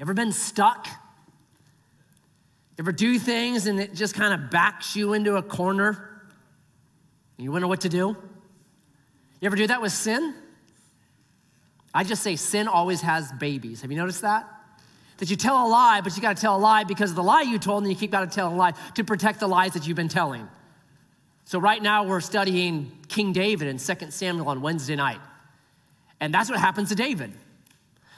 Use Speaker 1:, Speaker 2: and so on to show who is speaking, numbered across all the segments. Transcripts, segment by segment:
Speaker 1: Ever been stuck? Ever do things and it just kind of backs you into a corner? You wonder what to do? You ever do that with sin? I just say sin always has babies. Have you noticed that? That you tell a lie, but you got to tell a lie because of the lie you told, and you keep got to tell a lie to protect the lies that you've been telling. So right now we're studying King David in 2 Samuel on Wednesday night. And that's what happens to David.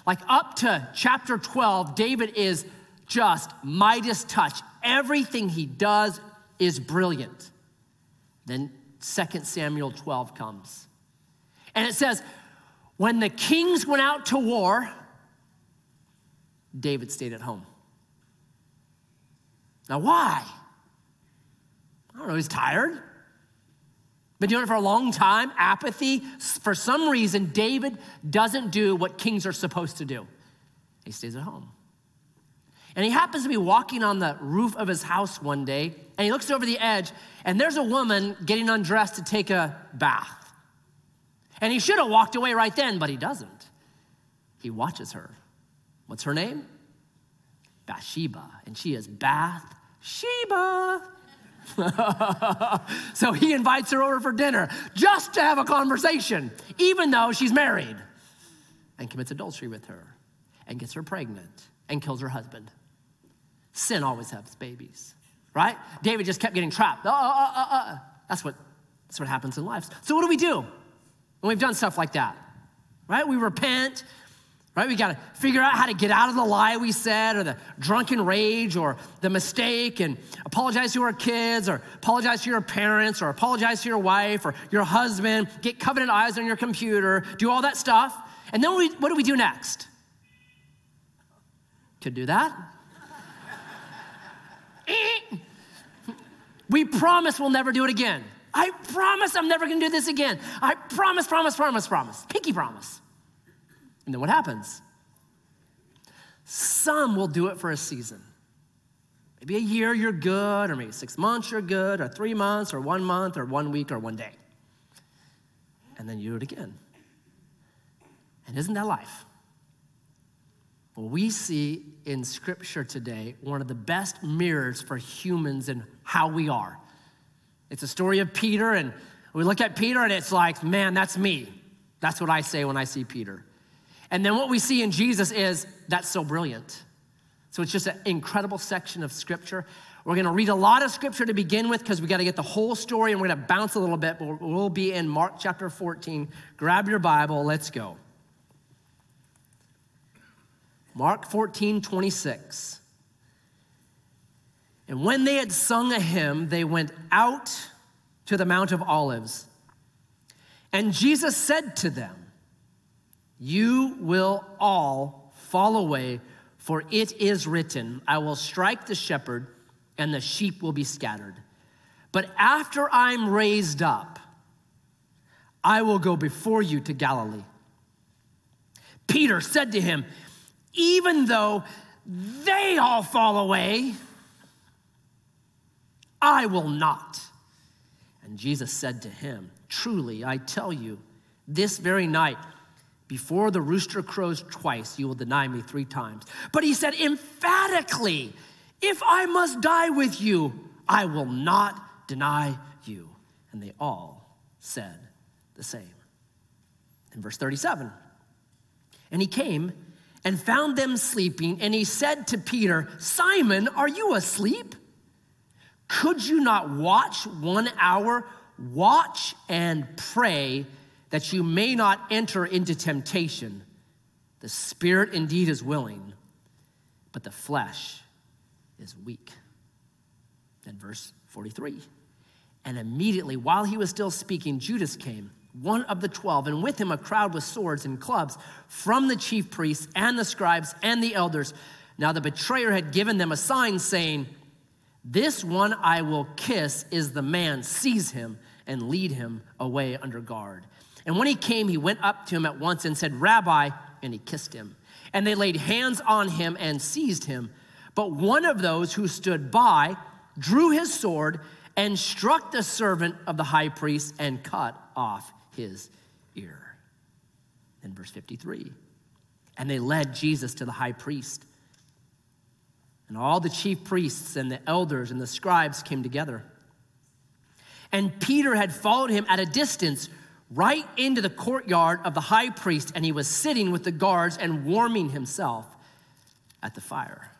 Speaker 1: Like up to chapter 12, David is just Midas touch. Everything he does is brilliant. Then 2 Samuel 12 comes. And it says, when the kings went out to war, David stayed at home. Now, why? I don't know, he's tired. Been doing it for a long time, apathy. For some reason, David doesn't do what kings are supposed to do. He stays at home. And he happens to be walking on the roof of his house one day, and he looks over the edge, and there's a woman getting undressed to take a bath. And he should have walked away right then, but he doesn't. He watches her. What's her name? Bathsheba. And she is Bath Sheba. so he invites her over for dinner just to have a conversation, even though she's married, and commits adultery with her, and gets her pregnant, and kills her husband. Sin always has babies, right? David just kept getting trapped. Uh, uh, uh, uh. That's, what, that's what happens in life. So, what do we do when we've done stuff like that? Right? We repent, right? We got to figure out how to get out of the lie we said or the drunken rage or the mistake and apologize to our kids or apologize to your parents or apologize to your wife or your husband, get covenant eyes on your computer, do all that stuff. And then we, what do we do next? Could do that. we promise we'll never do it again. I promise I'm never gonna do this again. I promise, promise, promise, promise. Pinky promise. And then what happens? Some will do it for a season. Maybe a year you're good, or maybe six months you're good, or three months, or one month, or one week, or one day. And then you do it again. And isn't that life? Well, we see in Scripture today one of the best mirrors for humans and how we are. It's a story of Peter, and we look at Peter, and it's like, man, that's me. That's what I say when I see Peter. And then what we see in Jesus is that's so brilliant. So it's just an incredible section of scripture. We're going to read a lot of scripture to begin with because we got to get the whole story and we're going to bounce a little bit, but we'll be in Mark chapter 14. Grab your Bible, let's go. Mark 14, 26. And when they had sung a hymn, they went out to the Mount of Olives. And Jesus said to them, you will all fall away, for it is written, I will strike the shepherd, and the sheep will be scattered. But after I'm raised up, I will go before you to Galilee. Peter said to him, Even though they all fall away, I will not. And Jesus said to him, Truly, I tell you, this very night, before the rooster crows twice, you will deny me three times. But he said emphatically, If I must die with you, I will not deny you. And they all said the same. In verse 37, and he came and found them sleeping, and he said to Peter, Simon, are you asleep? Could you not watch one hour? Watch and pray that you may not enter into temptation. The spirit indeed is willing, but the flesh is weak. Then, verse 43. And immediately, while he was still speaking, Judas came, one of the twelve, and with him a crowd with swords and clubs from the chief priests and the scribes and the elders. Now, the betrayer had given them a sign saying, This one I will kiss is the man, seize him and lead him away under guard. And when he came, he went up to him at once and said, Rabbi, and he kissed him. And they laid hands on him and seized him. But one of those who stood by drew his sword and struck the servant of the high priest and cut off his ear. In verse 53, and they led Jesus to the high priest. And all the chief priests and the elders and the scribes came together. And Peter had followed him at a distance right into the courtyard of the high priest, and he was sitting with the guards and warming himself at the fire.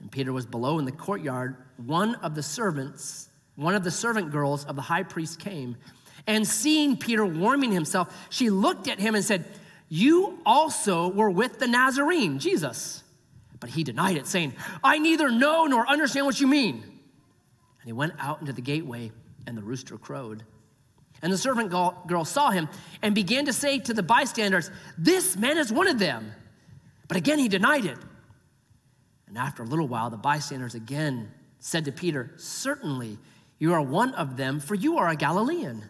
Speaker 1: And Peter was below in the courtyard. One of the servants, one of the servant girls of the high priest came, and seeing Peter warming himself, she looked at him and said, You also were with the Nazarene, Jesus. But he denied it, saying, I neither know nor understand what you mean. And he went out into the gateway, and the rooster crowed. And the servant girl saw him and began to say to the bystanders, This man is one of them. But again he denied it. And after a little while, the bystanders again said to Peter, Certainly you are one of them, for you are a Galilean.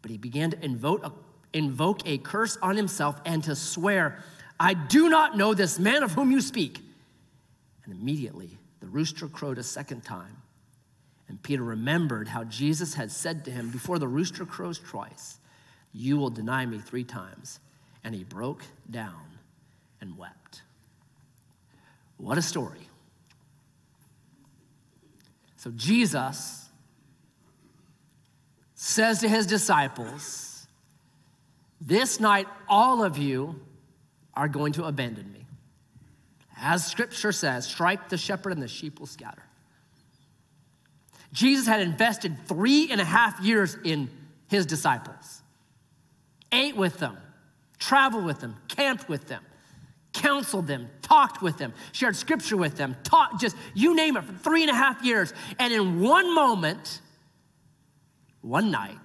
Speaker 1: But he began to invoke a, invoke a curse on himself and to swear, I do not know this man of whom you speak. And immediately the rooster crowed a second time. And Peter remembered how Jesus had said to him, Before the rooster crows twice, you will deny me three times. And he broke down and wept. What a story. So Jesus says to his disciples, This night, all of you are going to abandon me. As scripture says, strike the shepherd and the sheep will scatter. Jesus had invested three and a half years in his disciples, ate with them, traveled with them, camped with them, counseled them, talked with them, shared scripture with them, taught just you name it for three and a half years. And in one moment, one night,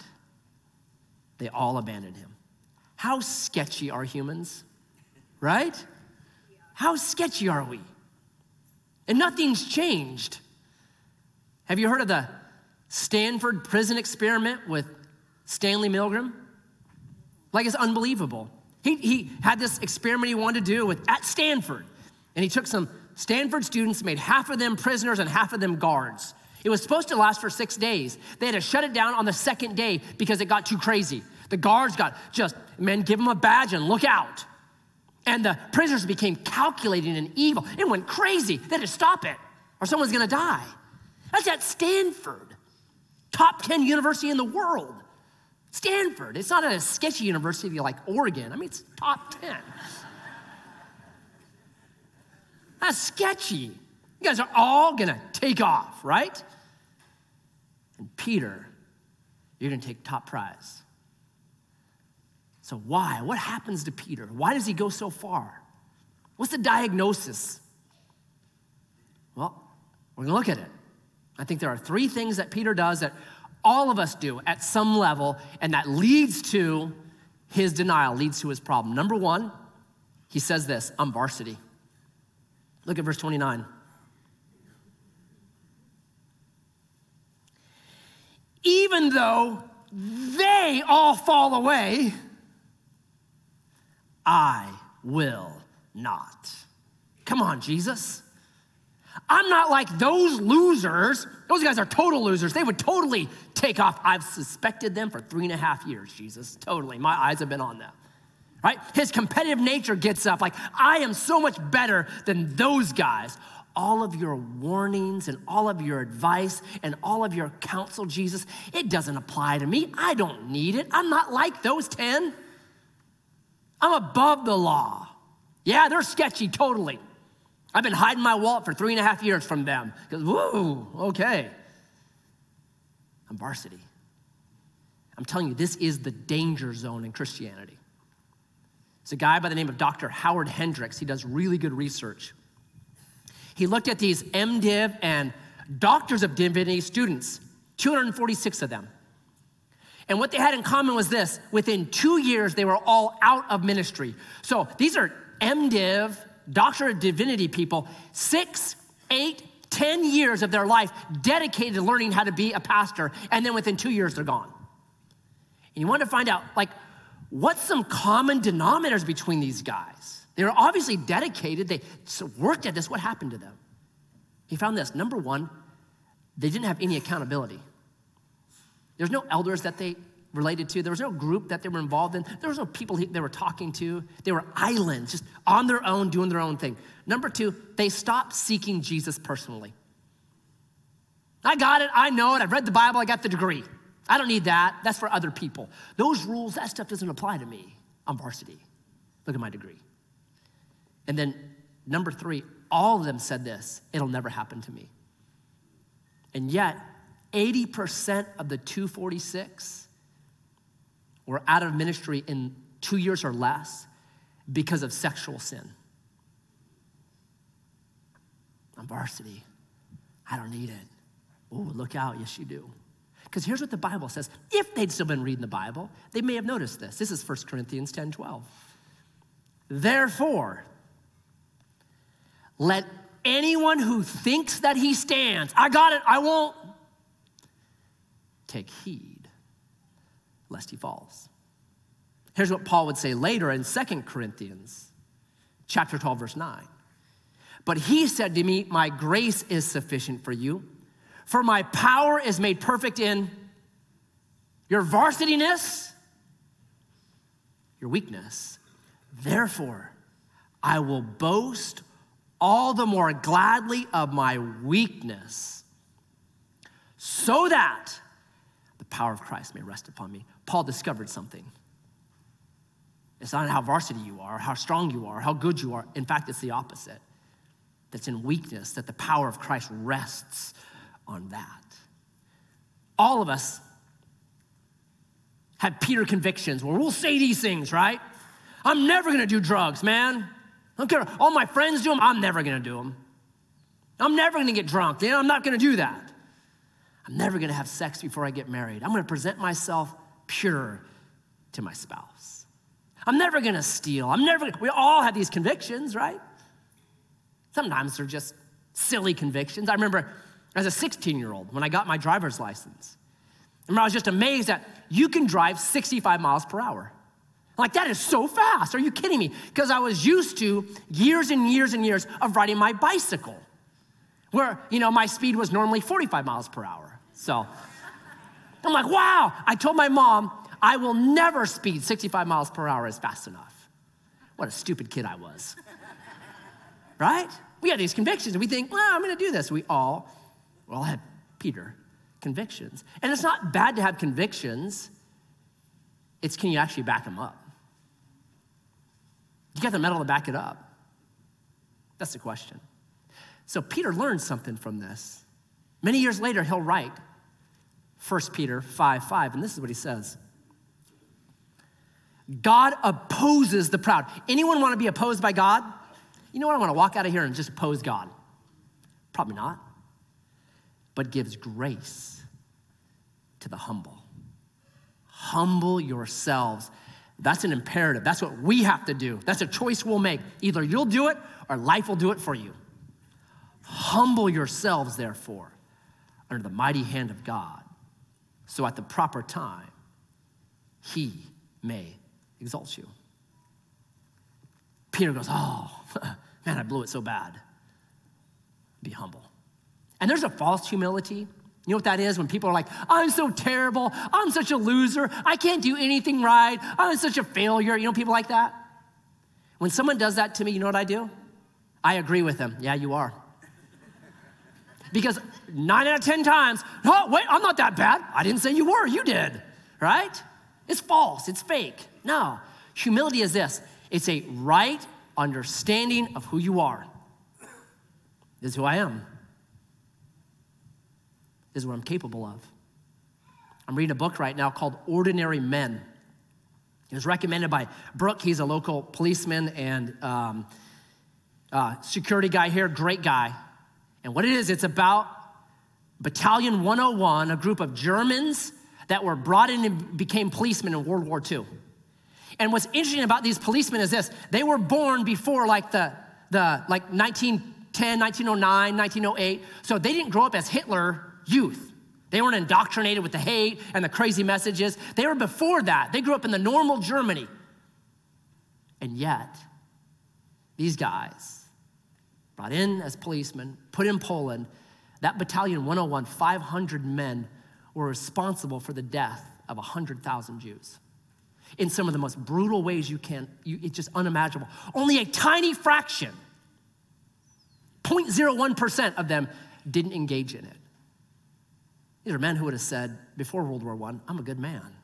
Speaker 1: they all abandoned him. How sketchy are humans, right? How sketchy are we? And nothing's changed. Have you heard of the Stanford prison experiment with Stanley Milgram? Like it's unbelievable. He, he had this experiment he wanted to do with at Stanford, and he took some Stanford students, made half of them prisoners and half of them guards. It was supposed to last for six days. They had to shut it down on the second day because it got too crazy. The guards got just, men, give them a badge and look out. And the prisoners became calculating and evil. It went crazy. They had to stop it, or someone's gonna die. That's at Stanford, top 10 university in the world. Stanford. It's not a sketchy university like Oregon. I mean, it's top 10. That's sketchy. You guys are all gonna take off, right? And Peter, you're gonna take top prize. So, why? What happens to Peter? Why does he go so far? What's the diagnosis? Well, we're gonna look at it. I think there are three things that Peter does that all of us do at some level, and that leads to his denial, leads to his problem. Number one, he says this I'm varsity. Look at verse 29. Even though they all fall away, I will not. Come on, Jesus. I'm not like those losers. Those guys are total losers. They would totally take off. I've suspected them for three and a half years, Jesus. Totally. My eyes have been on them. Right? His competitive nature gets up like, I am so much better than those guys. All of your warnings and all of your advice and all of your counsel, Jesus, it doesn't apply to me. I don't need it. I'm not like those 10. I'm above the law. Yeah, they're sketchy, totally. I've been hiding my wallet for three and a half years from them. Because, whoa, okay. I'm varsity. I'm telling you, this is the danger zone in Christianity. It's a guy by the name of Dr. Howard Hendricks. He does really good research. He looked at these MDiv and Doctors of Divinity students, 246 of them. And what they had in common was this within two years, they were all out of ministry. So these are MDiv Doctor of Divinity people six, eight, ten years of their life dedicated to learning how to be a pastor, and then within two years, they're gone. And you want to find out, like, what's some common denominators between these guys? They were obviously dedicated, they worked at this. What happened to them? He found this number one, they didn't have any accountability. There's no elders that they related to. There was no group that they were involved in. There was no people they were talking to. They were islands, just on their own, doing their own thing. Number two, they stopped seeking Jesus personally. I got it. I know it. I've read the Bible. I got the degree. I don't need that. That's for other people. Those rules, that stuff doesn't apply to me. I'm varsity. Look at my degree. And then number three, all of them said this it'll never happen to me. And yet, 80% of the 246 were out of ministry in two years or less because of sexual sin. I'm varsity. I don't need it. Oh, look out. Yes, you do. Because here's what the Bible says. If they'd still been reading the Bible, they may have noticed this. This is 1 Corinthians 10 12. Therefore, let anyone who thinks that he stands, I got it, I won't, take heed lest he falls. Here's what Paul would say later in 2 Corinthians chapter 12 verse 9. But he said to me, "My grace is sufficient for you, for my power is made perfect in your varsityness, your weakness. Therefore, I will boast all the more gladly of my weakness, so that the power of Christ may rest upon me. Paul discovered something. It's not how varsity you are, how strong you are, how good you are. In fact, it's the opposite. That's in weakness, that the power of Christ rests on that. All of us have Peter convictions where we'll say these things, right? I'm never gonna do drugs, man. I don't care. All my friends do them. I'm never to do them. I'm never to get drunk. You know, I'm not to do that. I'm never to have sex before I get married. I'm to present myself pure to my spouse. I'm never to steal. I'm never. We all have these convictions, right? Sometimes they're just silly convictions. I remember as a 16 year old when I got my driver's license. I remember I was just amazed that you can drive 65 miles per hour. Like, that is so fast. Are you kidding me? Because I was used to years and years and years of riding my bicycle, where, you know, my speed was normally 45 miles per hour. So I'm like, wow. I told my mom, I will never speed 65 miles per hour as fast enough. What a stupid kid I was. right? We have these convictions and we think, well, I'm gonna do this. We all, we all had Peter convictions. And it's not bad to have convictions, it's can you actually back them up? You got the mettle to back it up? That's the question. So Peter learned something from this. Many years later, he'll write 1 Peter 5 5, and this is what he says God opposes the proud. Anyone want to be opposed by God? You know what? I want to walk out of here and just oppose God. Probably not. But gives grace to the humble. Humble yourselves that's an imperative. That's what we have to do. That's a choice we'll make. Either you'll do it or life will do it for you. Humble yourselves, therefore, under the mighty hand of God, so at the proper time, he may exalt you. Peter goes, Oh, man, I blew it so bad. Be humble. And there's a false humility you know what that is? When people are like, I'm so terrible. I'm such a loser. I can't do anything right. I'm such a failure. You know people like that? When someone does that to me, you know what I do? I agree with them. Yeah, you are. Because nine out of 10 times, oh, wait, I'm not that bad. I didn't say you were, you did, right? It's false, it's fake. No. Humility is this it's a right understanding of who you are. This is who I am is what I'm capable of. I'm reading a book right now called Ordinary Men. It was recommended by Brooke. He's a local policeman and um, uh, security guy here, great guy. And what it is, it's about Battalion 101, a group of Germans that were brought in and became policemen in World War II. And what's interesting about these policemen is this they were born before like the, the like 1910, 1909, 1908. So they didn't grow up as Hitler youth. They weren't indoctrinated with the hate and the crazy messages. They were before that. They grew up in the normal Germany. And yet, these guys, brought in as policemen, put in Poland, that battalion 101, 500 men were responsible for the death of 100,000 Jews in some of the most brutal ways you can. You, it's just unimaginable. Only a tiny fraction, 0.01% of them didn't engage in it. These are men who would have said before World War I, I'm a good man.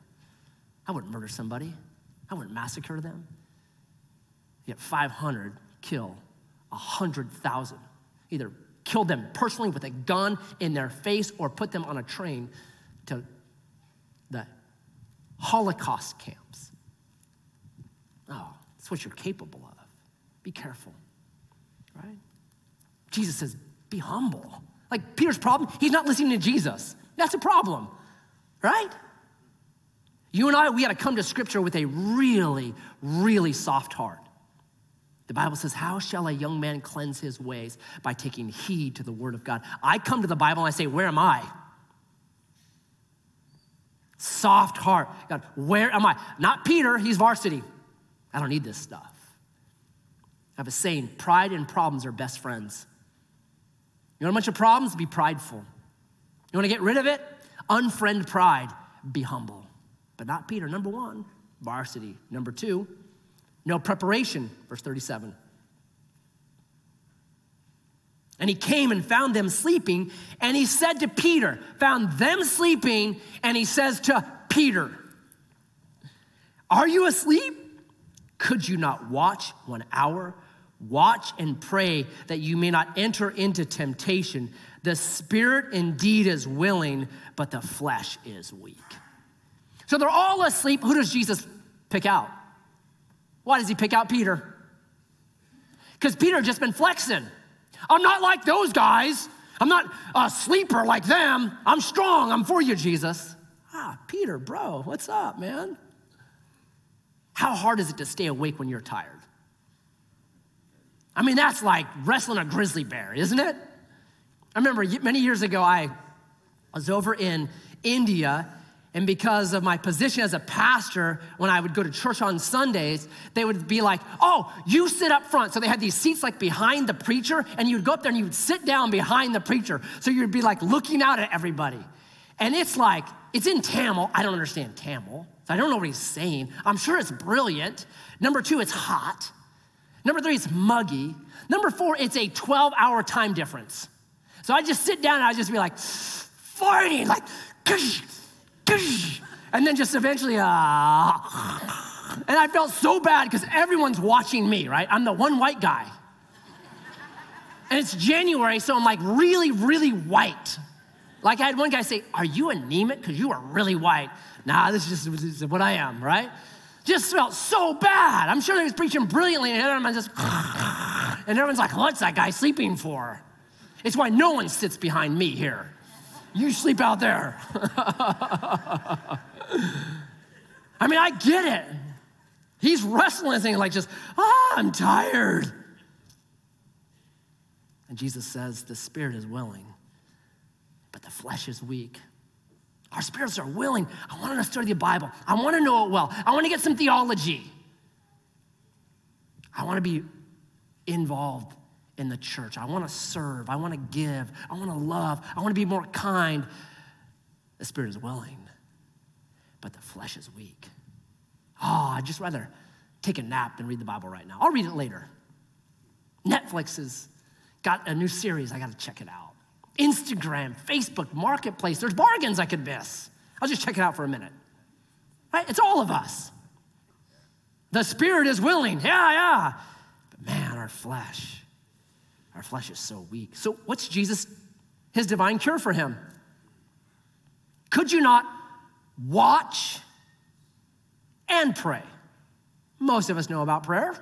Speaker 1: I wouldn't murder somebody, I wouldn't massacre them. Yet 500 kill 100,000. Either kill them personally with a gun in their face or put them on a train to the Holocaust camps. Oh, that's what you're capable of. Be careful, right? Jesus says, be humble. Like Peter's problem, he's not listening to Jesus. That's a problem, right? You and I, we got to come to scripture with a really, really soft heart. The Bible says, How shall a young man cleanse his ways? By taking heed to the word of God. I come to the Bible and I say, Where am I? Soft heart. God, where am I? Not Peter, he's varsity. I don't need this stuff. I have a saying pride and problems are best friends. You want a bunch of problems? Be prideful. You want to get rid of it? Unfriend pride. Be humble. But not Peter. Number one, varsity. Number two, no preparation. Verse 37. And he came and found them sleeping, and he said to Peter, found them sleeping, and he says to Peter, Are you asleep? Could you not watch one hour? Watch and pray that you may not enter into temptation. The spirit indeed is willing, but the flesh is weak. So they're all asleep. Who does Jesus pick out? Why does he pick out Peter? Because Peter just been flexing. I'm not like those guys. I'm not a sleeper like them. I'm strong. I'm for you, Jesus. Ah, Peter, bro, what's up, man? How hard is it to stay awake when you're tired? I mean, that's like wrestling a grizzly bear, isn't it? I remember many years ago, I was over in India and because of my position as a pastor, when I would go to church on Sundays, they would be like, Oh, you sit up front. So they had these seats like behind the preacher, and you'd go up there and you would sit down behind the preacher. So you'd be like looking out at everybody. And it's like, it's in Tamil. I don't understand Tamil. So I don't know what he's saying. I'm sure it's brilliant. Number two, it's hot. Number three, it's muggy. Number four, it's a 12 hour time difference. So I just sit down and I just be like, farting, like, and then just eventually, uh, and I felt so bad because everyone's watching me, right? I'm the one white guy. And it's January, so I'm like really, really white. Like I had one guy say, Are you anemic? Because you are really white. Nah, this is just this is what I am, right? Just felt so bad. I'm sure he was preaching brilliantly, and everyone's just, and everyone's like, What's that guy sleeping for? It's why no one sits behind me here. You sleep out there. I mean, I get it. He's wrestling saying, like, just, ah, I'm tired. And Jesus says, the spirit is willing, but the flesh is weak. Our spirits are willing. I want to study the Bible. I want to know it well. I want to get some theology. I want to be involved in the church. I want to serve. I want to give. I want to love. I want to be more kind. The spirit is willing, but the flesh is weak. Oh, I'd just rather take a nap than read the Bible right now. I'll read it later. Netflix has got a new series. I got to check it out. Instagram, Facebook, Marketplace. There's bargains I could miss. I'll just check it out for a minute. Right? It's all of us. The spirit is willing. Yeah, yeah. But man, our flesh our flesh is so weak. So, what's Jesus, his divine cure for him? Could you not watch and pray? Most of us know about prayer.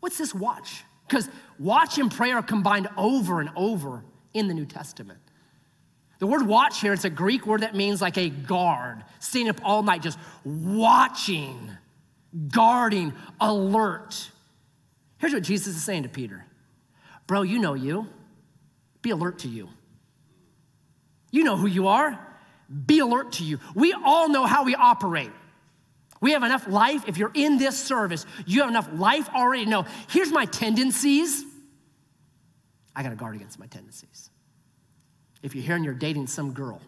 Speaker 1: What's this watch? Because watch and prayer are combined over and over in the New Testament. The word watch here, it's a Greek word that means like a guard, staying up all night, just watching, guarding, alert. Here's what Jesus is saying to Peter Bro, you know you. Be alert to you. You know who you are. Be alert to you. We all know how we operate. We have enough life. If you're in this service, you have enough life already to know here's my tendencies. I got to guard against my tendencies. If you're here and you're dating some girl,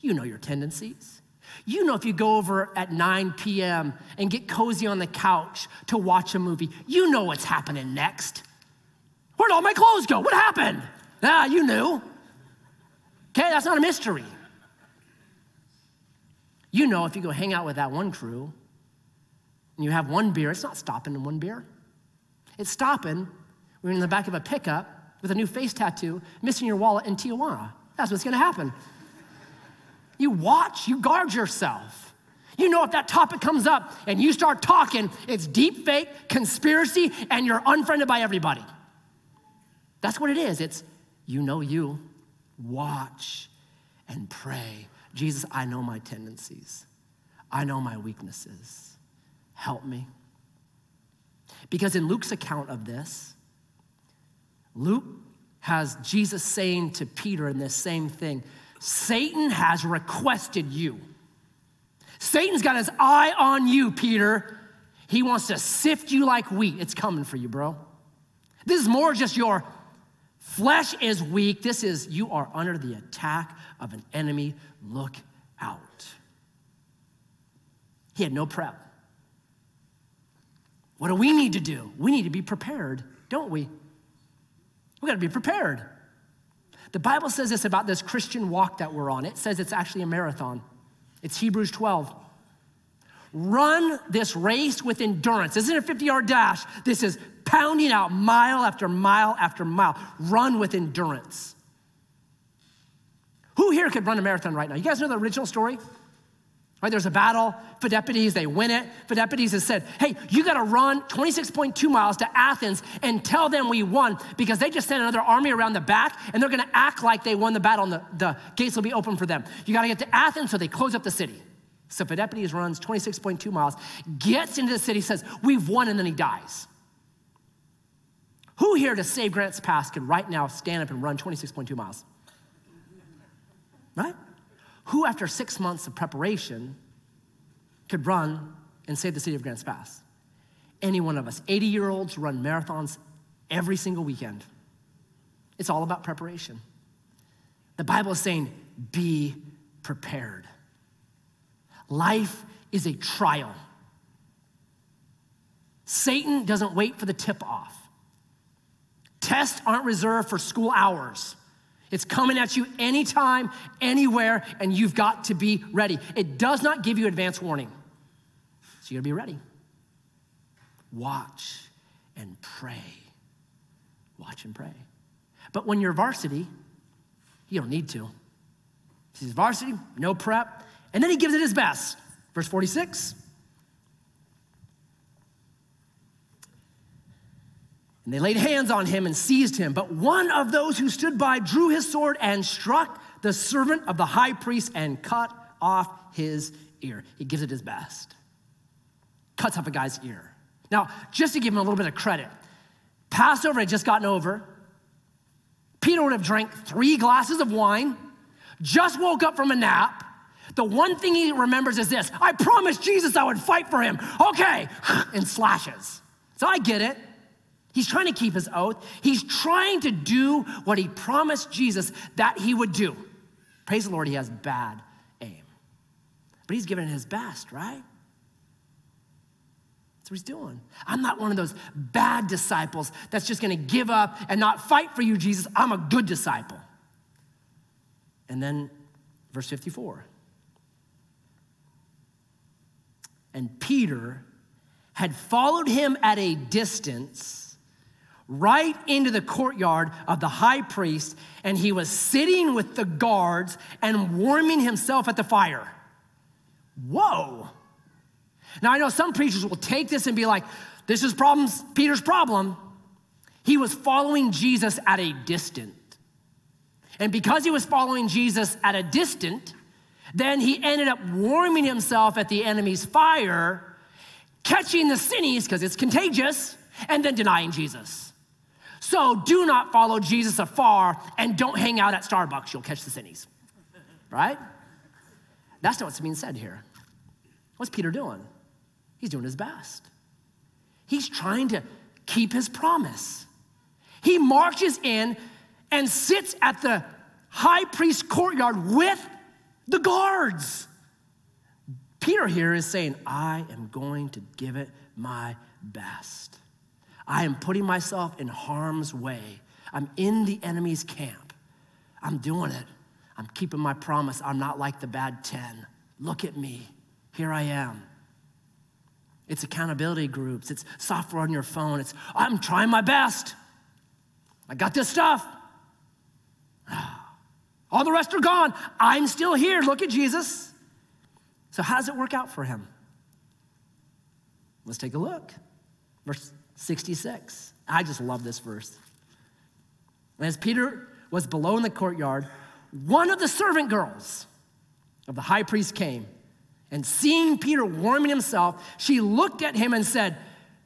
Speaker 1: you know your tendencies. You know, if you go over at 9 p.m. and get cozy on the couch to watch a movie, you know what's happening next. Where'd all my clothes go? What happened? Ah, you knew. Okay, that's not a mystery. You know, if you go hang out with that one crew and you have one beer, it's not stopping in one beer. It's stopping when you're in the back of a pickup with a new face tattoo, missing your wallet in Tijuana. That's what's gonna happen. You watch, you guard yourself. You know, if that topic comes up and you start talking, it's deep fake, conspiracy, and you're unfriended by everybody. That's what it is. It's you know you. Watch and pray. Jesus, I know my tendencies, I know my weaknesses. Help me. Because in Luke's account of this, Luke has Jesus saying to Peter in this same thing Satan has requested you. Satan's got his eye on you, Peter. He wants to sift you like wheat. It's coming for you, bro. This is more just your flesh is weak. This is you are under the attack of an enemy. Look out. He had no prep. What do we need to do? We need to be prepared, don't we? We got to be prepared. The Bible says this about this Christian walk that we're on. It says it's actually a marathon. It's Hebrews 12. Run this race with endurance. This isn't a 50 yard dash. This is pounding out mile after mile after mile. Run with endurance. Who here could run a marathon right now? You guys know the original story? Right, there's a battle, Phidippides, they win it. Phidippides has said, hey, you gotta run 26.2 miles to Athens and tell them we won because they just sent another army around the back and they're gonna act like they won the battle and the, the gates will be open for them. You gotta get to Athens so they close up the city. So Phidippides runs 26.2 miles, gets into the city, says, we've won, and then he dies. Who here to save Grants Pass could right now stand up and run 26.2 miles? Right? Who, after six months of preparation, could run and save the city of Grants Pass? Any one of us. 80 year olds run marathons every single weekend. It's all about preparation. The Bible is saying, be prepared. Life is a trial. Satan doesn't wait for the tip off. Tests aren't reserved for school hours. It's coming at you anytime, anywhere, and you've got to be ready. It does not give you advance warning. So you gotta be ready. Watch and pray. Watch and pray. But when you're varsity, you don't need to. He's varsity, no prep, and then he gives it his best. Verse 46. And they laid hands on him and seized him. But one of those who stood by drew his sword and struck the servant of the high priest and cut off his ear. He gives it his best. Cuts off a guy's ear. Now, just to give him a little bit of credit, Passover had just gotten over. Peter would have drank three glasses of wine, just woke up from a nap. The one thing he remembers is this I promised Jesus I would fight for him. Okay, and slashes. So I get it. He's trying to keep his oath. He's trying to do what he promised Jesus that he would do. Praise the Lord, he has bad aim. But he's giving his best, right? That's what he's doing. I'm not one of those bad disciples that's just gonna give up and not fight for you, Jesus. I'm a good disciple. And then, verse 54. And Peter had followed him at a distance right into the courtyard of the high priest, and he was sitting with the guards and warming himself at the fire. Whoa. Now, I know some preachers will take this and be like, this is problems, Peter's problem. He was following Jesus at a distance. And because he was following Jesus at a distance, then he ended up warming himself at the enemy's fire, catching the sinnies because it's contagious, and then denying Jesus. So do not follow Jesus afar and don't hang out at Starbucks. You'll catch the sinnies. Right? That's not what's being said here. What's Peter doing? He's doing his best. He's trying to keep his promise. He marches in and sits at the high priest's courtyard with the guards. Peter here is saying, I am going to give it my best. I am putting myself in harm's way. I'm in the enemy's camp. I'm doing it. I'm keeping my promise. I'm not like the bad 10. Look at me. Here I am. It's accountability groups, it's software on your phone. It's, I'm trying my best. I got this stuff. All the rest are gone. I'm still here. Look at Jesus. So, how does it work out for him? Let's take a look. Verse 66. I just love this verse. As Peter was below in the courtyard, one of the servant girls of the high priest came, and seeing Peter warming himself, she looked at him and said,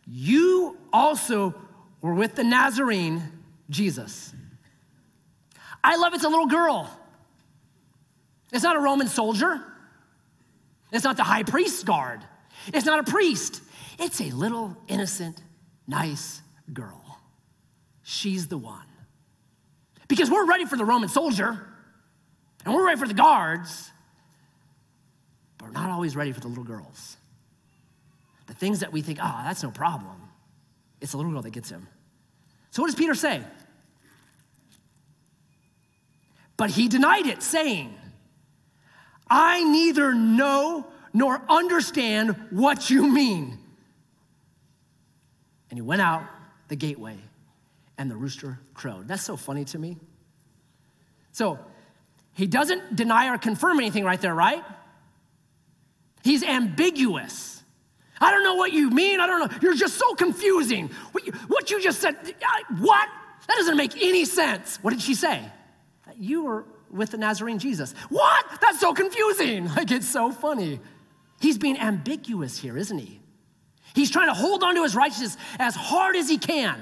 Speaker 1: You also were with the Nazarene, Jesus. I love it's a little girl. It's not a Roman soldier. It's not the high priest's guard. It's not a priest. It's a little innocent, nice girl. She's the one. Because we're ready for the Roman soldier and we're ready for the guards, but we're not always ready for the little girls. The things that we think, oh, that's no problem. It's the little girl that gets him. So what does Peter say? But he denied it, saying, I neither know nor understand what you mean. And he went out the gateway, and the rooster crowed. That's so funny to me. So he doesn't deny or confirm anything right there, right? He's ambiguous. I don't know what you mean. I don't know. You're just so confusing. What you, just said, what? That doesn't make any sense. What did she say? That you were with the Nazarene Jesus. What? That's so confusing. Like, it's so funny. He's being ambiguous here, isn't he? He's trying to hold on to his righteousness as hard as he can.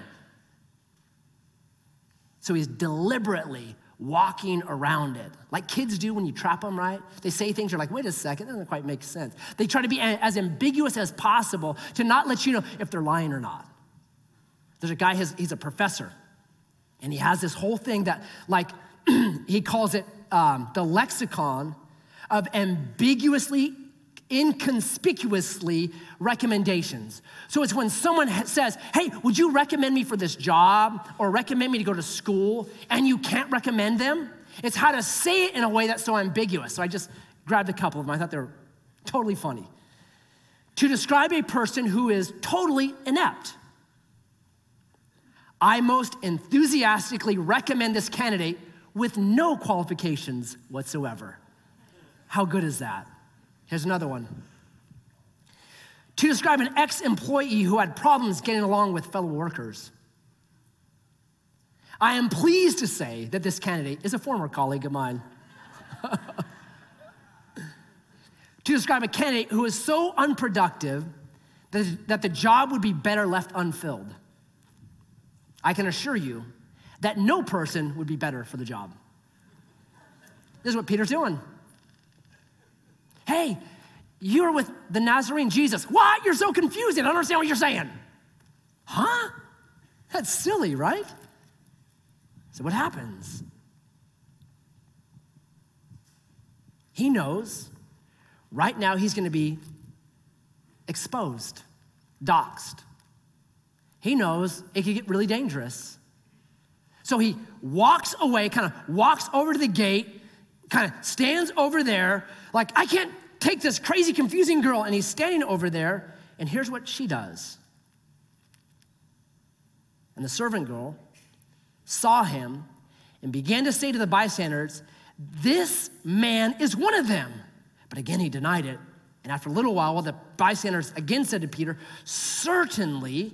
Speaker 1: So he's deliberately walking around it, like kids do when you trap them, right? They say things, you're like, wait a second, that doesn't quite make sense. They try to be as ambiguous as possible to not let you know if they're lying or not. There's a guy, he's a professor, and he has this whole thing that, like, he calls it um, the lexicon of ambiguously, inconspicuously recommendations. So it's when someone says, Hey, would you recommend me for this job or recommend me to go to school? And you can't recommend them. It's how to say it in a way that's so ambiguous. So I just grabbed a couple of them. I thought they were totally funny. To describe a person who is totally inept. I most enthusiastically recommend this candidate with no qualifications whatsoever. How good is that? Here's another one. To describe an ex employee who had problems getting along with fellow workers. I am pleased to say that this candidate is a former colleague of mine. to describe a candidate who is so unproductive that, that the job would be better left unfilled. I can assure you that no person would be better for the job. This is what Peter's doing. Hey, you're with the Nazarene Jesus. What? You're so confused. I don't understand what you're saying. Huh? That's silly, right? So, what happens? He knows right now he's going to be exposed, doxxed. He knows it could get really dangerous. So he walks away, kind of walks over to the gate, kind of stands over there, like, I can't take this crazy, confusing girl. And he's standing over there, and here's what she does. And the servant girl saw him and began to say to the bystanders, This man is one of them. But again, he denied it. And after a little while, the bystanders again said to Peter, Certainly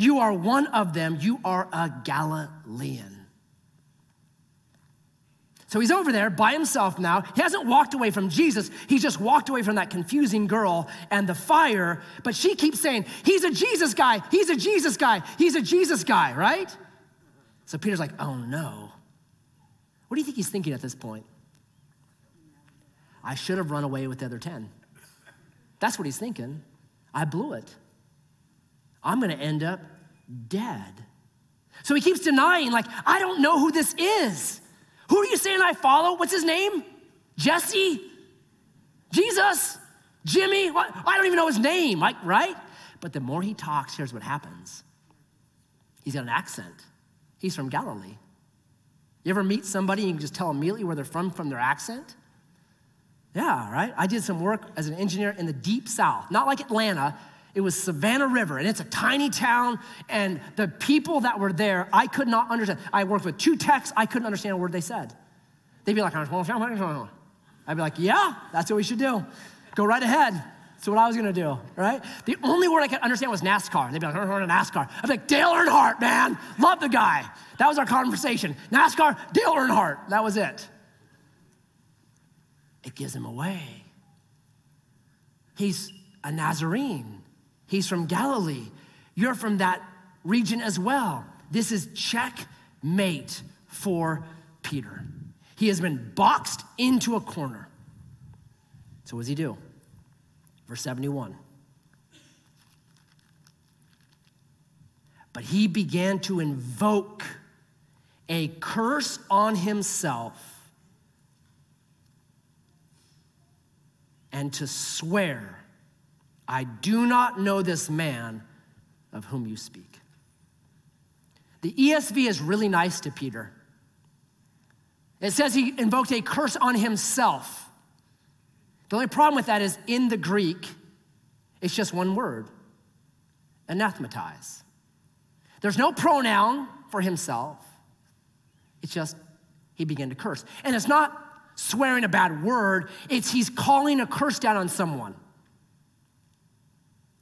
Speaker 1: you are one of them. You are a Galilean. So he's over there by himself now. He hasn't walked away from Jesus. He's just walked away from that confusing girl and the fire. But she keeps saying, He's a Jesus guy. He's a Jesus guy. He's a Jesus guy, right? So Peter's like, Oh no. What do you think he's thinking at this point? I should have run away with the other 10. That's what he's thinking. I blew it. I'm going to end up dead. So he keeps denying, like, I don't know who this is. Who are you saying I follow? What's his name? Jesse? Jesus, Jimmy, what? I don't even know his name, like, right? But the more he talks, here's what happens. He's got an accent. He's from Galilee. You ever meet somebody and you can just tell immediately where they're from from their accent? Yeah, right? I did some work as an engineer in the deep south, not like Atlanta. It was Savannah River, and it's a tiny town, and the people that were there, I could not understand. I worked with two techs, I couldn't understand a word they said. They'd be like, I'd be like, yeah, that's what we should do. Go right ahead. So what I was gonna do, right? The only word I could understand was NASCAR. They'd be like, NASCAR. I'd be like, Dale Earnhardt, man. Love the guy. That was our conversation. NASCAR, Dale Earnhardt. That was it. It gives him away. He's a Nazarene. He's from Galilee. You're from that region as well. This is checkmate for Peter. He has been boxed into a corner. So, what does he do? Verse 71. But he began to invoke a curse on himself and to swear, I do not know this man of whom you speak. The ESV is really nice to Peter. It says he invoked a curse on himself. The only problem with that is in the Greek, it's just one word anathematize. There's no pronoun for himself. It's just he began to curse. And it's not swearing a bad word, it's he's calling a curse down on someone.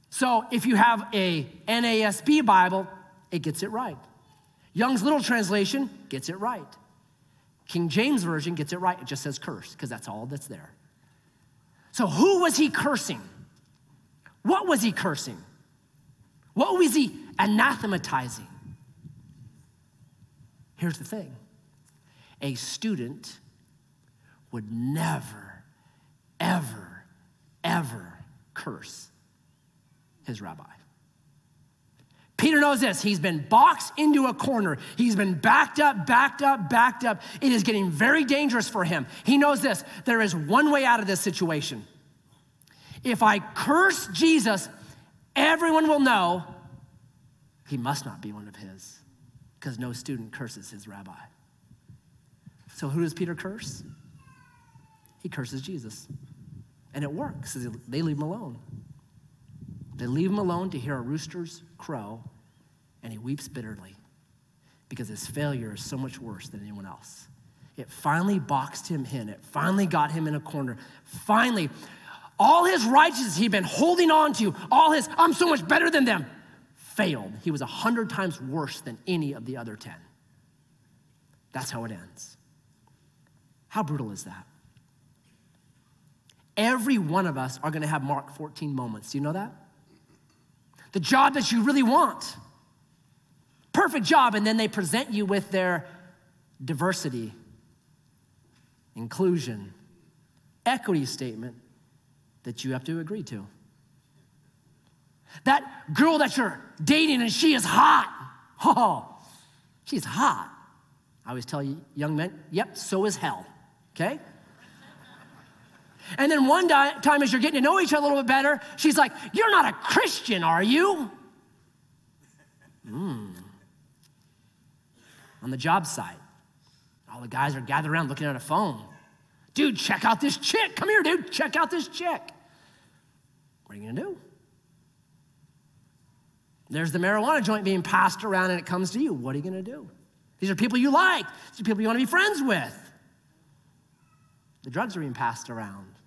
Speaker 1: So if you have a NASB Bible, it gets it right. Young's Literal Translation gets it right. King James Version gets it right. It just says curse because that's all that's there. So, who was he cursing? What was he cursing? What was he anathematizing? Here's the thing a student would never, ever, ever curse his rabbi. Peter knows this. He's been boxed into a corner. He's been backed up, backed up, backed up. It is getting very dangerous for him. He knows this. There is one way out of this situation. If I curse Jesus, everyone will know he must not be one of his because no student curses his rabbi. So who does Peter curse? He curses Jesus. And it works. They leave him alone. They leave him alone to hear a rooster's crow, and he weeps bitterly because his failure is so much worse than anyone else. It finally boxed him in. It finally got him in a corner. Finally, all his righteousness he'd been holding on to, all his, I'm so much better than them, failed. He was a hundred times worse than any of the other 10. That's how it ends. How brutal is that? Every one of us are going to have Mark 14 moments. Do you know that? The job that you really want. Perfect job. And then they present you with their diversity, inclusion, equity statement that you have to agree to. That girl that you're dating and she is hot. Oh, she's hot. I always tell you, young men, yep, so is hell. Okay? And then one time, as you're getting to know each other a little bit better, she's like, You're not a Christian, are you? Hmm. On the job site, all the guys are gathered around looking at a phone. Dude, check out this chick. Come here, dude. Check out this chick. What are you gonna do? There's the marijuana joint being passed around and it comes to you. What are you gonna do? These are people you like, these are people you wanna be friends with. The drugs are being passed around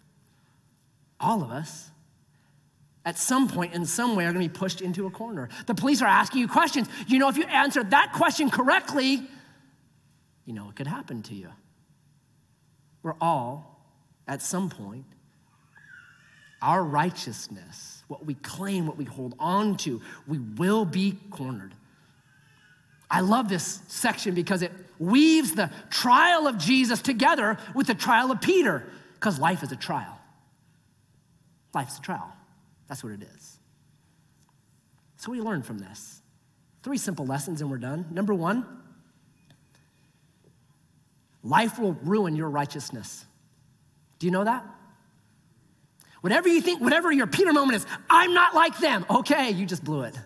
Speaker 1: all of us, at some point in some way are going to be pushed into a corner. The police are asking you questions. You know, if you answer that question correctly, you know it could happen to you. We're all, at some point, our righteousness, what we claim, what we hold on to, we will be cornered. I love this section because it weaves the trial of Jesus together with the trial of Peter, because life is a trial. Life's a trial. That's what it is. So, we learn from this? Three simple lessons and we're done. Number one, life will ruin your righteousness. Do you know that? Whatever you think, whatever your Peter moment is, I'm not like them. Okay, you just blew it.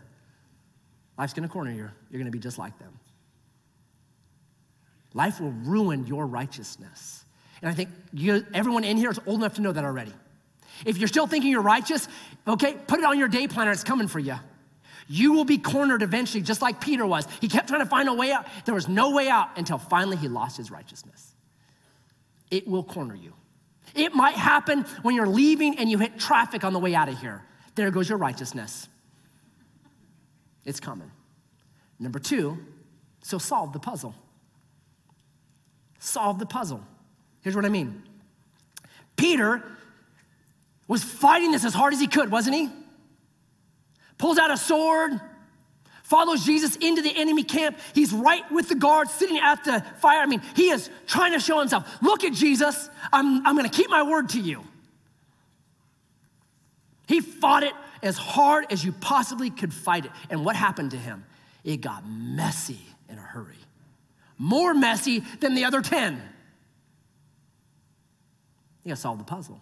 Speaker 1: Life's gonna corner you. You're gonna be just like them. Life will ruin your righteousness. And I think you, everyone in here is old enough to know that already. If you're still thinking you're righteous, okay, put it on your day planner, it's coming for you. You will be cornered eventually, just like Peter was. He kept trying to find a way out. There was no way out until finally he lost his righteousness. It will corner you. It might happen when you're leaving and you hit traffic on the way out of here. There goes your righteousness. It's coming. Number two, so solve the puzzle. Solve the puzzle. Here's what I mean Peter was fighting this as hard as he could, wasn't he? Pulls out a sword, follows Jesus into the enemy camp. He's right with the guards sitting at the fire. I mean, he is trying to show himself look at Jesus, I'm, I'm gonna keep my word to you. He fought it as hard as you possibly could fight it. And what happened to him? It got messy in a hurry. More messy than the other 10. You gotta solve the puzzle.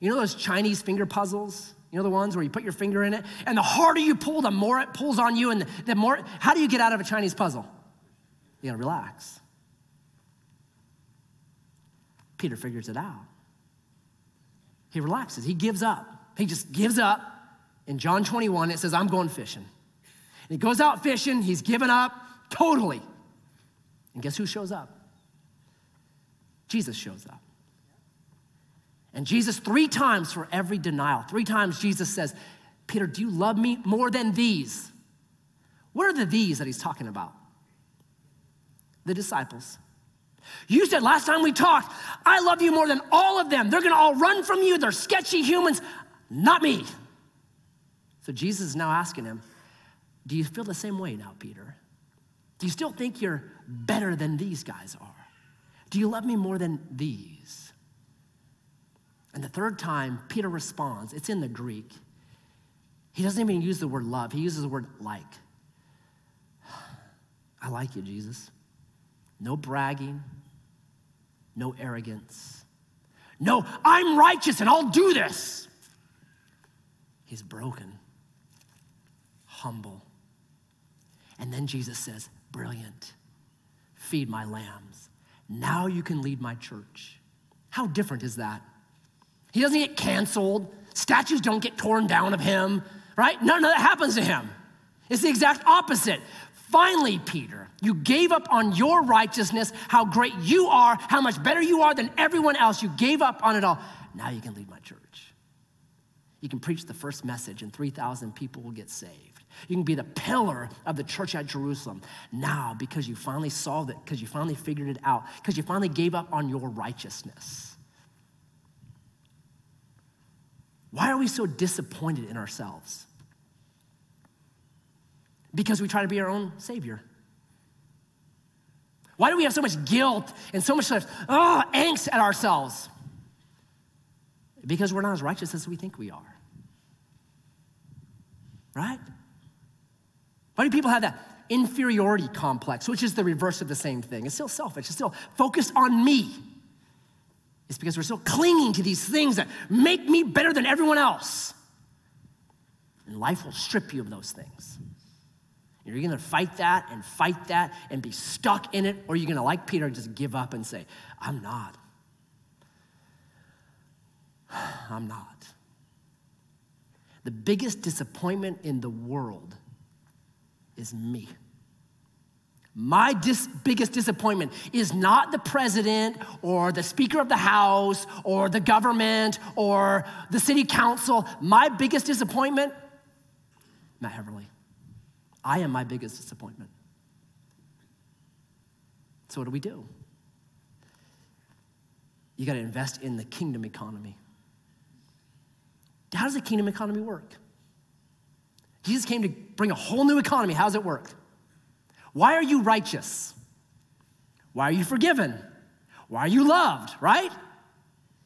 Speaker 1: You know those Chinese finger puzzles? You know the ones where you put your finger in it? And the harder you pull, the more it pulls on you, and the, the more. How do you get out of a Chinese puzzle? You gotta relax. Peter figures it out. He relaxes, he gives up. He just gives up. In John 21, it says, I'm going fishing. And he goes out fishing, he's given up totally. And guess who shows up? Jesus shows up. And Jesus, three times for every denial, three times Jesus says, Peter, do you love me more than these? What are the these that he's talking about? The disciples. You said last time we talked, I love you more than all of them. They're gonna all run from you. They're sketchy humans, not me. So Jesus is now asking him, Do you feel the same way now, Peter? Do you still think you're better than these guys are? Do you love me more than these? And the third time, Peter responds. It's in the Greek. He doesn't even use the word love, he uses the word like. I like you, Jesus. No bragging, no arrogance. No, I'm righteous and I'll do this. He's broken, humble. And then Jesus says, Brilliant. Feed my lambs. Now you can lead my church. How different is that? He doesn't get canceled. Statues don't get torn down of him, right? None of that happens to him. It's the exact opposite. Finally, Peter, you gave up on your righteousness, how great you are, how much better you are than everyone else. You gave up on it all. Now you can lead my church. You can preach the first message, and 3,000 people will get saved. You can be the pillar of the church at Jerusalem. Now, because you finally solved it, because you finally figured it out, because you finally gave up on your righteousness. Why are we so disappointed in ourselves? Because we try to be our own savior. Why do we have so much guilt and so much oh, angst at ourselves? Because we're not as righteous as we think we are. Right? Why do people have that inferiority complex, which is the reverse of the same thing? It's still selfish, it's still focused on me. It's because we're still clinging to these things that make me better than everyone else. And life will strip you of those things. You're gonna fight that and fight that and be stuck in it, or you're gonna, like Peter, just give up and say, I'm not. I'm not. The biggest disappointment in the world is me. My dis- biggest disappointment is not the president or the Speaker of the House or the government or the city council. My biggest disappointment, Matt Heverly. I am my biggest disappointment. So, what do we do? You got to invest in the kingdom economy. How does the kingdom economy work? Jesus came to bring a whole new economy. How does it work? Why are you righteous? Why are you forgiven? Why are you loved, right?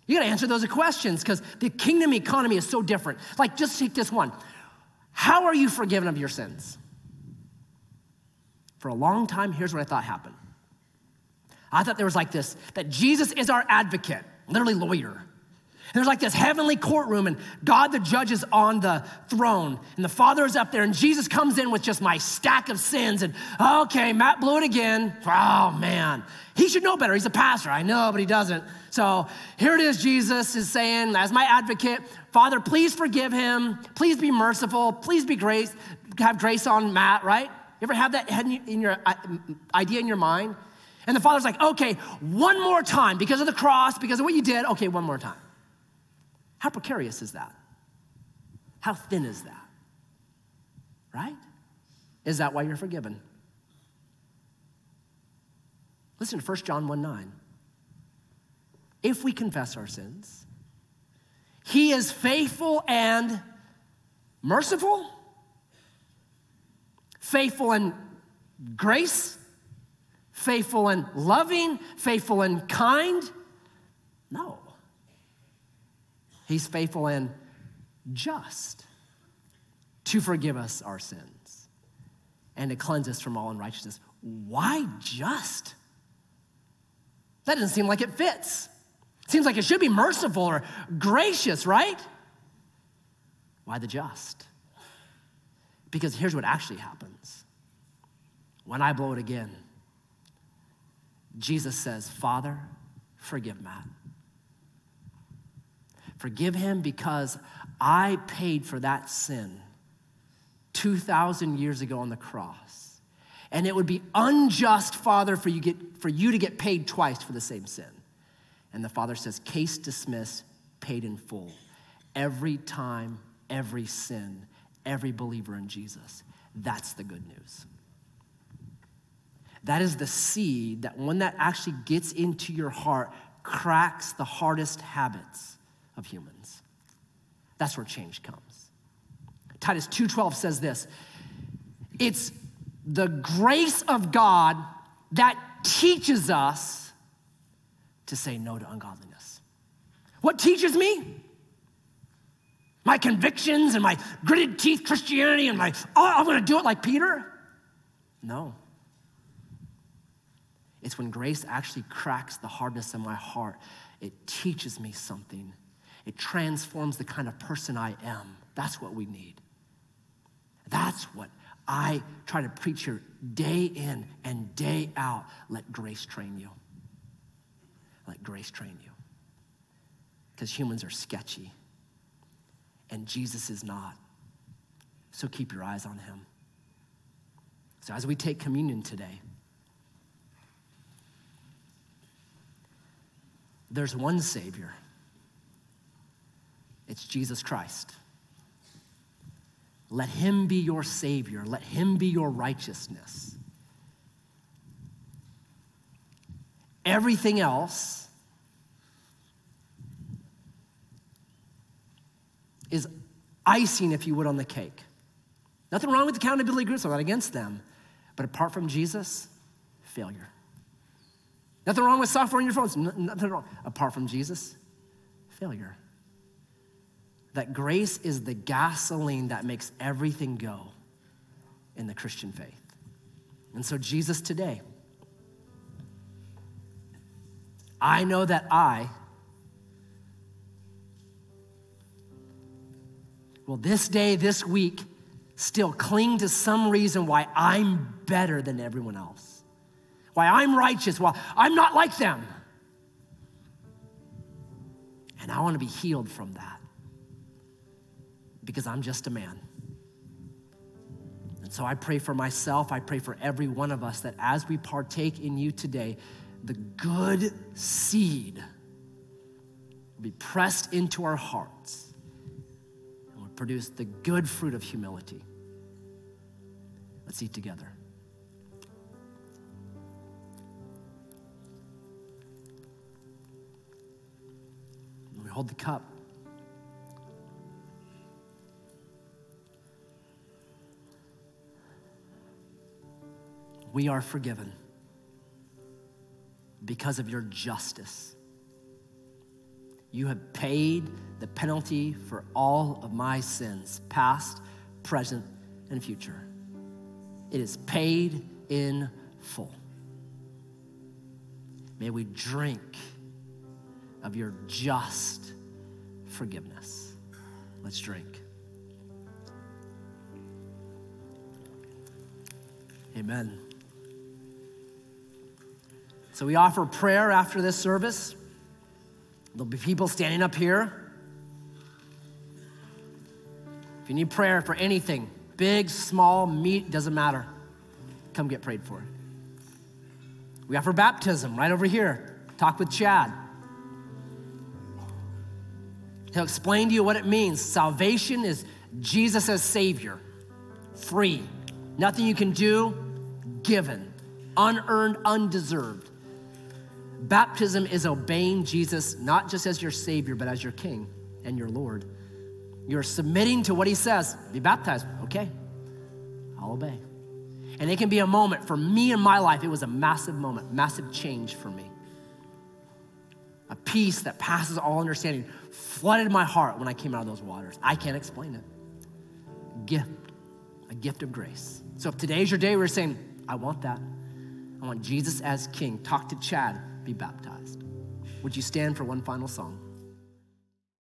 Speaker 1: You gotta answer those questions because the kingdom economy is so different. Like, just take this one. How are you forgiven of your sins? For a long time, here's what I thought happened. I thought there was like this that Jesus is our advocate, literally lawyer. There's like this heavenly courtroom, and God the judge is on the throne, and the Father is up there, and Jesus comes in with just my stack of sins. And okay, Matt blew it again. Oh man, he should know better. He's a pastor. I know, but he doesn't. So here it is Jesus is saying, as my advocate, Father, please forgive him. Please be merciful. Please be grace, have grace on Matt, right? You ever have that in your uh, idea in your mind? And the Father's like, okay, one more time because of the cross, because of what you did. Okay, one more time. How precarious is that? How thin is that? Right? Is that why you're forgiven? Listen to 1 John 1 9. If we confess our sins, he is faithful and merciful, faithful and grace, faithful and loving, faithful and kind. No. He's faithful and just to forgive us our sins and to cleanse us from all unrighteousness. Why just? That doesn't seem like it fits. It seems like it should be merciful or gracious, right? Why the just? Because here's what actually happens when I blow it again. Jesus says, Father, forgive Matt. Forgive him because I paid for that sin 2,000 years ago on the cross. And it would be unjust, Father, for you, get, for you to get paid twice for the same sin. And the Father says, case dismissed, paid in full. Every time, every sin, every believer in Jesus. That's the good news. That is the seed that when that actually gets into your heart, cracks the hardest habits of humans. That's where change comes. Titus 2:12 says this. It's the grace of God that teaches us to say no to ungodliness. What teaches me? My convictions and my gritted teeth Christianity and my, oh, I'm gonna do it like Peter? No. It's when grace actually cracks the hardness in my heart, it teaches me something it transforms the kind of person I am. That's what we need. That's what I try to preach here day in and day out. Let grace train you. Let grace train you. Because humans are sketchy, and Jesus is not. So keep your eyes on him. So as we take communion today, there's one Savior. It's Jesus Christ. Let him be your Savior, let him be your righteousness. Everything else is icing, if you would, on the cake. Nothing wrong with accountability groups, I'm not against them. But apart from Jesus, failure. Nothing wrong with software on your phones, nothing wrong. Apart from Jesus, failure that grace is the gasoline that makes everything go in the Christian faith. And so, Jesus, today, I know that I will this day, this week, still cling to some reason why I'm better than everyone else, why I'm righteous, why I'm not like them. And I want to be healed from that because I'm just a man. And so I pray for myself, I pray for every one of us that as we partake in you today, the good seed will be pressed into our hearts and will produce the good fruit of humility. Let's eat together. We hold the cup. We are forgiven because of your justice. You have paid the penalty for all of my sins, past, present, and future. It is paid in full. May we drink of your just, forgiveness. Let's drink. Amen. So we offer prayer after this service. There'll be people standing up here. If you need prayer for anything, big, small, meat, doesn't matter, come get prayed for. We offer baptism right over here. Talk with Chad. He'll explain to you what it means. Salvation is Jesus as Savior, free. Nothing you can do, given, unearned, undeserved. Baptism is obeying Jesus not just as your Savior, but as your King and your Lord. You're submitting to what He says. Be baptized. Okay, I'll obey. And it can be a moment for me in my life, it was a massive moment, massive change for me. A peace that passes all understanding flooded my heart when I came out of those waters. I can't explain it. Gift, a gift of grace. So if today's your day, we're saying, I want that. I want Jesus as King. Talk to Chad, be baptized. Would you stand for one final song?